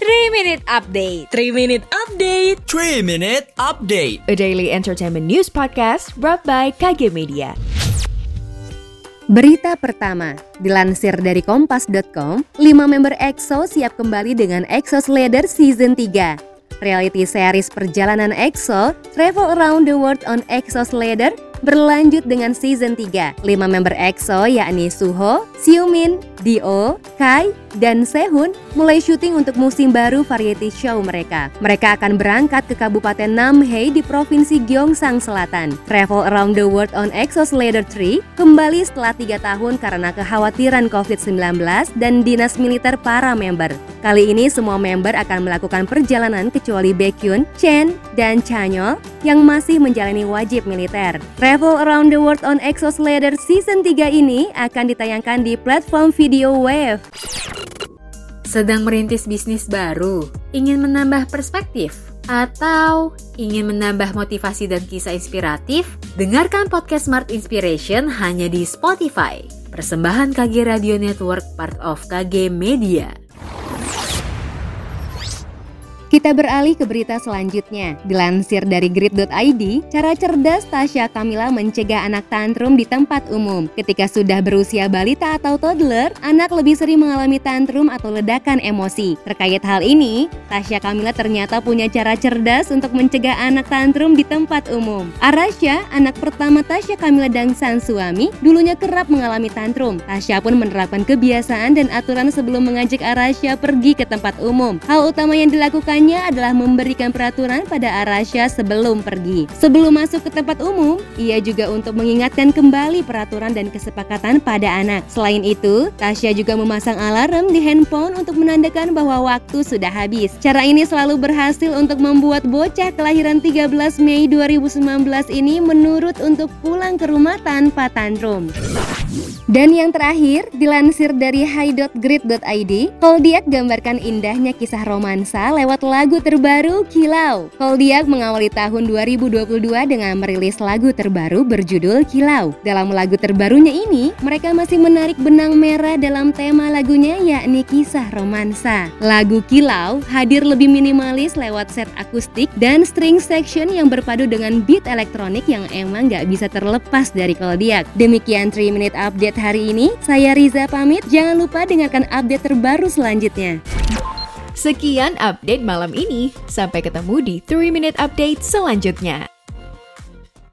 3 Minute Update. 3 Minute Update. 3 Minute Update. A daily entertainment news podcast brought by KG Media. Berita pertama, dilansir dari kompas.com, 5 member EXO siap kembali dengan EXO's Leader Season 3. Reality series perjalanan EXO, Travel Around the World on EXO's Leader, berlanjut dengan season 3. Lima member EXO yakni Suho, Xiumin, Dio, Kai, dan Sehun mulai syuting untuk musim baru variety show mereka. Mereka akan berangkat ke Kabupaten Namhae di Provinsi Gyeongsang Selatan. Travel Around the World on EXO's Ladder 3 kembali setelah tiga tahun karena kekhawatiran COVID-19 dan dinas militer para member. Kali ini semua member akan melakukan perjalanan kecuali Baekhyun, Chen, dan Chanyeol yang masih menjalani wajib militer. Travel Around the World on EXO's Ladder Season 3 ini akan ditayangkan di platform video Wave. Sedang merintis bisnis baru, ingin menambah perspektif, atau ingin menambah motivasi dan kisah inspiratif? Dengarkan podcast Smart Inspiration hanya di Spotify. Persembahan KG Radio Network part of KG Media. Kita beralih ke berita selanjutnya. Dilansir dari grid.id, cara cerdas Tasya Kamila mencegah anak tantrum di tempat umum. Ketika sudah berusia balita atau toddler, anak lebih sering mengalami tantrum atau ledakan emosi. Terkait hal ini, Tasya Kamila ternyata punya cara cerdas untuk mencegah anak tantrum di tempat umum. Arasya, anak pertama Tasya Kamila dan sang suami, dulunya kerap mengalami tantrum. Tasya pun menerapkan kebiasaan dan aturan sebelum mengajak Arasya pergi ke tempat umum. Hal utama yang dilakukan dilakukannya adalah memberikan peraturan pada Arasya sebelum pergi. Sebelum masuk ke tempat umum, ia juga untuk mengingatkan kembali peraturan dan kesepakatan pada anak. Selain itu, Tasya juga memasang alarm di handphone untuk menandakan bahwa waktu sudah habis. Cara ini selalu berhasil untuk membuat bocah kelahiran 13 Mei 2019 ini menurut untuk pulang ke rumah tanpa tantrum. Dan yang terakhir, dilansir dari high.grid.id, Koldiak gambarkan indahnya kisah romansa lewat lagu terbaru Kilau. Koldiak mengawali tahun 2022 dengan merilis lagu terbaru berjudul Kilau. Dalam lagu terbarunya ini, mereka masih menarik benang merah dalam tema lagunya yakni kisah romansa. Lagu Kilau hadir lebih minimalis lewat set akustik dan string section yang berpadu dengan beat elektronik yang emang gak bisa terlepas dari Koldiak. Demikian 3 Minute Update hari ini. Saya Riza pamit. Jangan lupa dengarkan update terbaru selanjutnya. Sekian update malam ini. Sampai ketemu di 3 Minute Update selanjutnya.